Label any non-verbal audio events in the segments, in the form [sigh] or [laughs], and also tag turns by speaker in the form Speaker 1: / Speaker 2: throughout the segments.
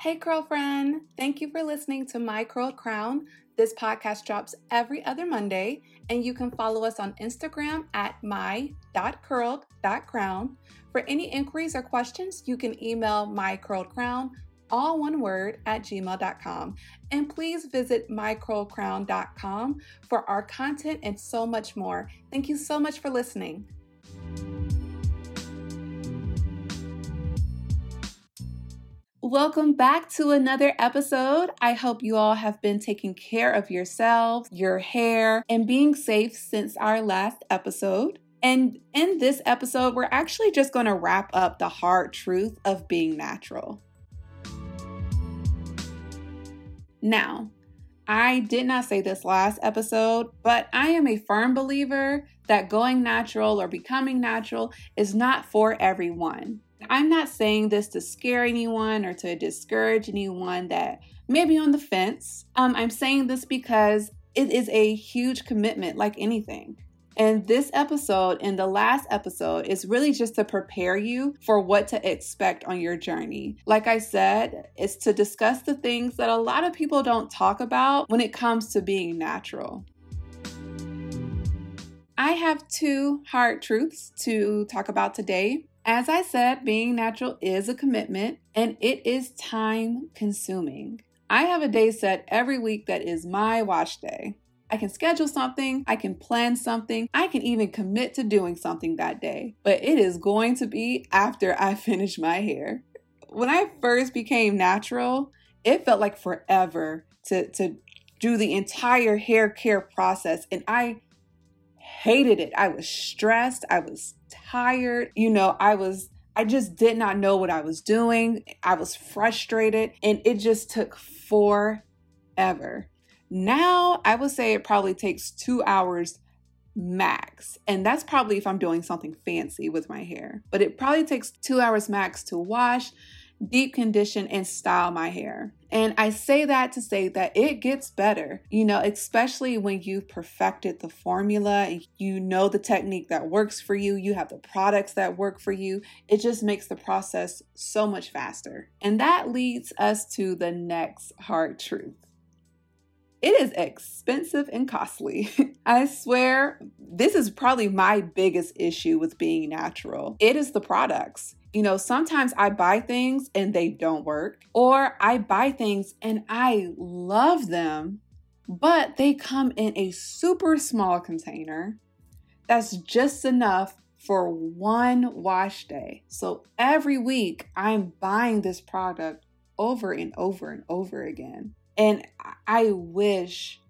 Speaker 1: Hey, curl friend. Thank you for listening to My Curled Crown. This podcast drops every other Monday, and you can follow us on Instagram at my.curled.crown. For any inquiries or questions, you can email mycurledcrown, all one word, at gmail.com. And please visit mycurledcrown.com for our content and so much more. Thank you so much for listening. Welcome back to another episode. I hope you all have been taking care of yourselves, your hair, and being safe since our last episode. And in this episode, we're actually just going to wrap up the hard truth of being natural. Now, I did not say this last episode, but I am a firm believer that going natural or becoming natural is not for everyone. I'm not saying this to scare anyone or to discourage anyone that may be on the fence. Um, I'm saying this because it is a huge commitment, like anything. And this episode and the last episode is really just to prepare you for what to expect on your journey. Like I said, it's to discuss the things that a lot of people don't talk about when it comes to being natural. I have two hard truths to talk about today. As I said, being natural is a commitment and it is time consuming. I have a day set every week that is my wash day. I can schedule something, I can plan something, I can even commit to doing something that day, but it is going to be after I [laughs] finish my hair. When I first became natural, it felt like forever to, to do the entire hair care process, and I hated it. I was stressed, I was tired. You know, I was I just did not know what I was doing. I was frustrated and it just took forever. Now, I would say it probably takes 2 hours max. And that's probably if I'm doing something fancy with my hair. But it probably takes 2 hours max to wash, deep condition, and style my hair. And I say that to say that it gets better, you know, especially when you've perfected the formula you know the technique that works for you, you have the products that work for you. It just makes the process so much faster. And that leads us to the next hard truth. It is expensive and costly. [laughs] I swear, this is probably my biggest issue with being natural. It is the products. You know, sometimes I buy things and they don't work, or I buy things and I love them, but they come in a super small container that's just enough for one wash day. So every week I'm buying this product over and over and over again. And I wish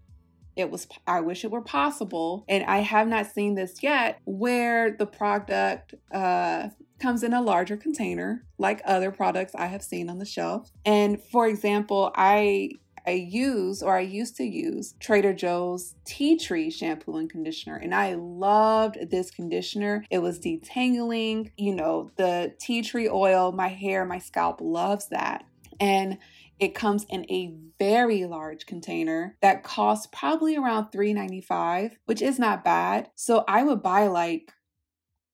Speaker 1: it was i wish it were possible and i have not seen this yet where the product uh, comes in a larger container like other products i have seen on the shelf and for example i I use or I used to use Trader Joe's tea tree shampoo and conditioner, and I loved this conditioner. It was detangling, you know, the tea tree oil, my hair, my scalp loves that. And it comes in a very large container that costs probably around $3.95, which is not bad. So I would buy like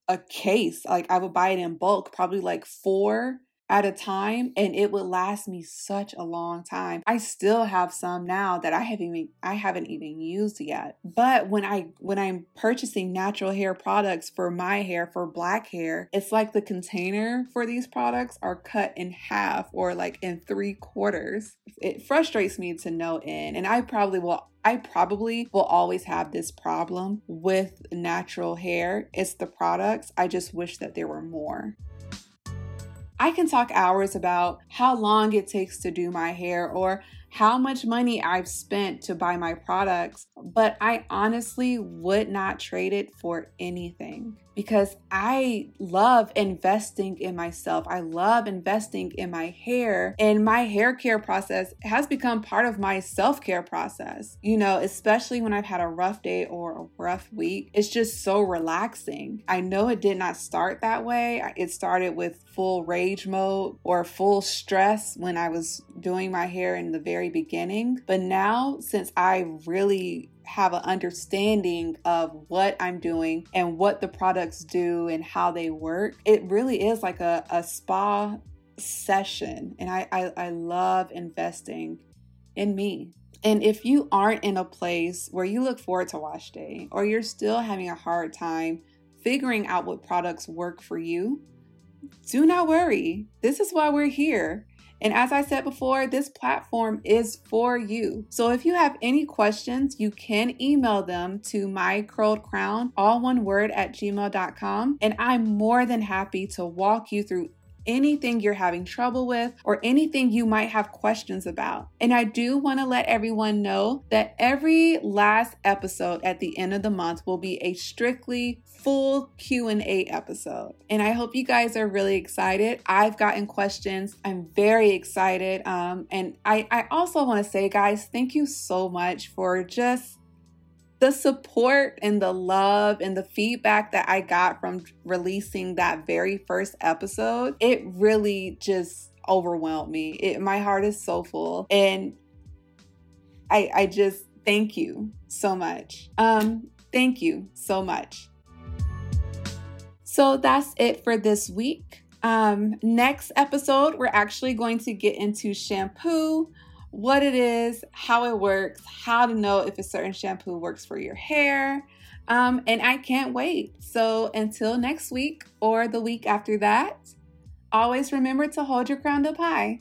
Speaker 1: a case, like I would buy it in bulk, probably like four at a time and it would last me such a long time. I still have some now that I haven't even I haven't even used yet. But when I when I'm purchasing natural hair products for my hair for black hair, it's like the container for these products are cut in half or like in 3 quarters. It frustrates me to no end and I probably will I probably will always have this problem with natural hair. It's the products. I just wish that there were more. I can talk hours about how long it takes to do my hair or how much money I've spent to buy my products, but I honestly would not trade it for anything because I love investing in myself. I love investing in my hair, and my hair care process has become part of my self care process. You know, especially when I've had a rough day or a rough week, it's just so relaxing. I know it did not start that way, it started with full rage mode or full stress when I was doing my hair in the very beginning. But now, since I really have an understanding of what I'm doing and what the products do and how they work, it really is like a, a spa session. And I, I, I love investing in me. And if you aren't in a place where you look forward to wash day or you're still having a hard time figuring out what products work for you, do not worry. This is why we're here. And as I said before, this platform is for you. So if you have any questions, you can email them to mycurledcrown, all one word, at gmail.com. And I'm more than happy to walk you through anything you're having trouble with or anything you might have questions about. And I do want to let everyone know that every last episode at the end of the month will be a strictly full Q&A episode. And I hope you guys are really excited. I've gotten questions. I'm very excited. Um, and I, I also want to say, guys, thank you so much for just the support and the love and the feedback that I got from releasing that very first episode, it really just overwhelmed me. It, my heart is so full. And I, I just thank you so much. Um, thank you so much. So that's it for this week. Um, next episode, we're actually going to get into shampoo what it is, how it works, how to know if a certain shampoo works for your hair. Um, and I can't wait. So until next week or the week after that, always remember to hold your crown up high.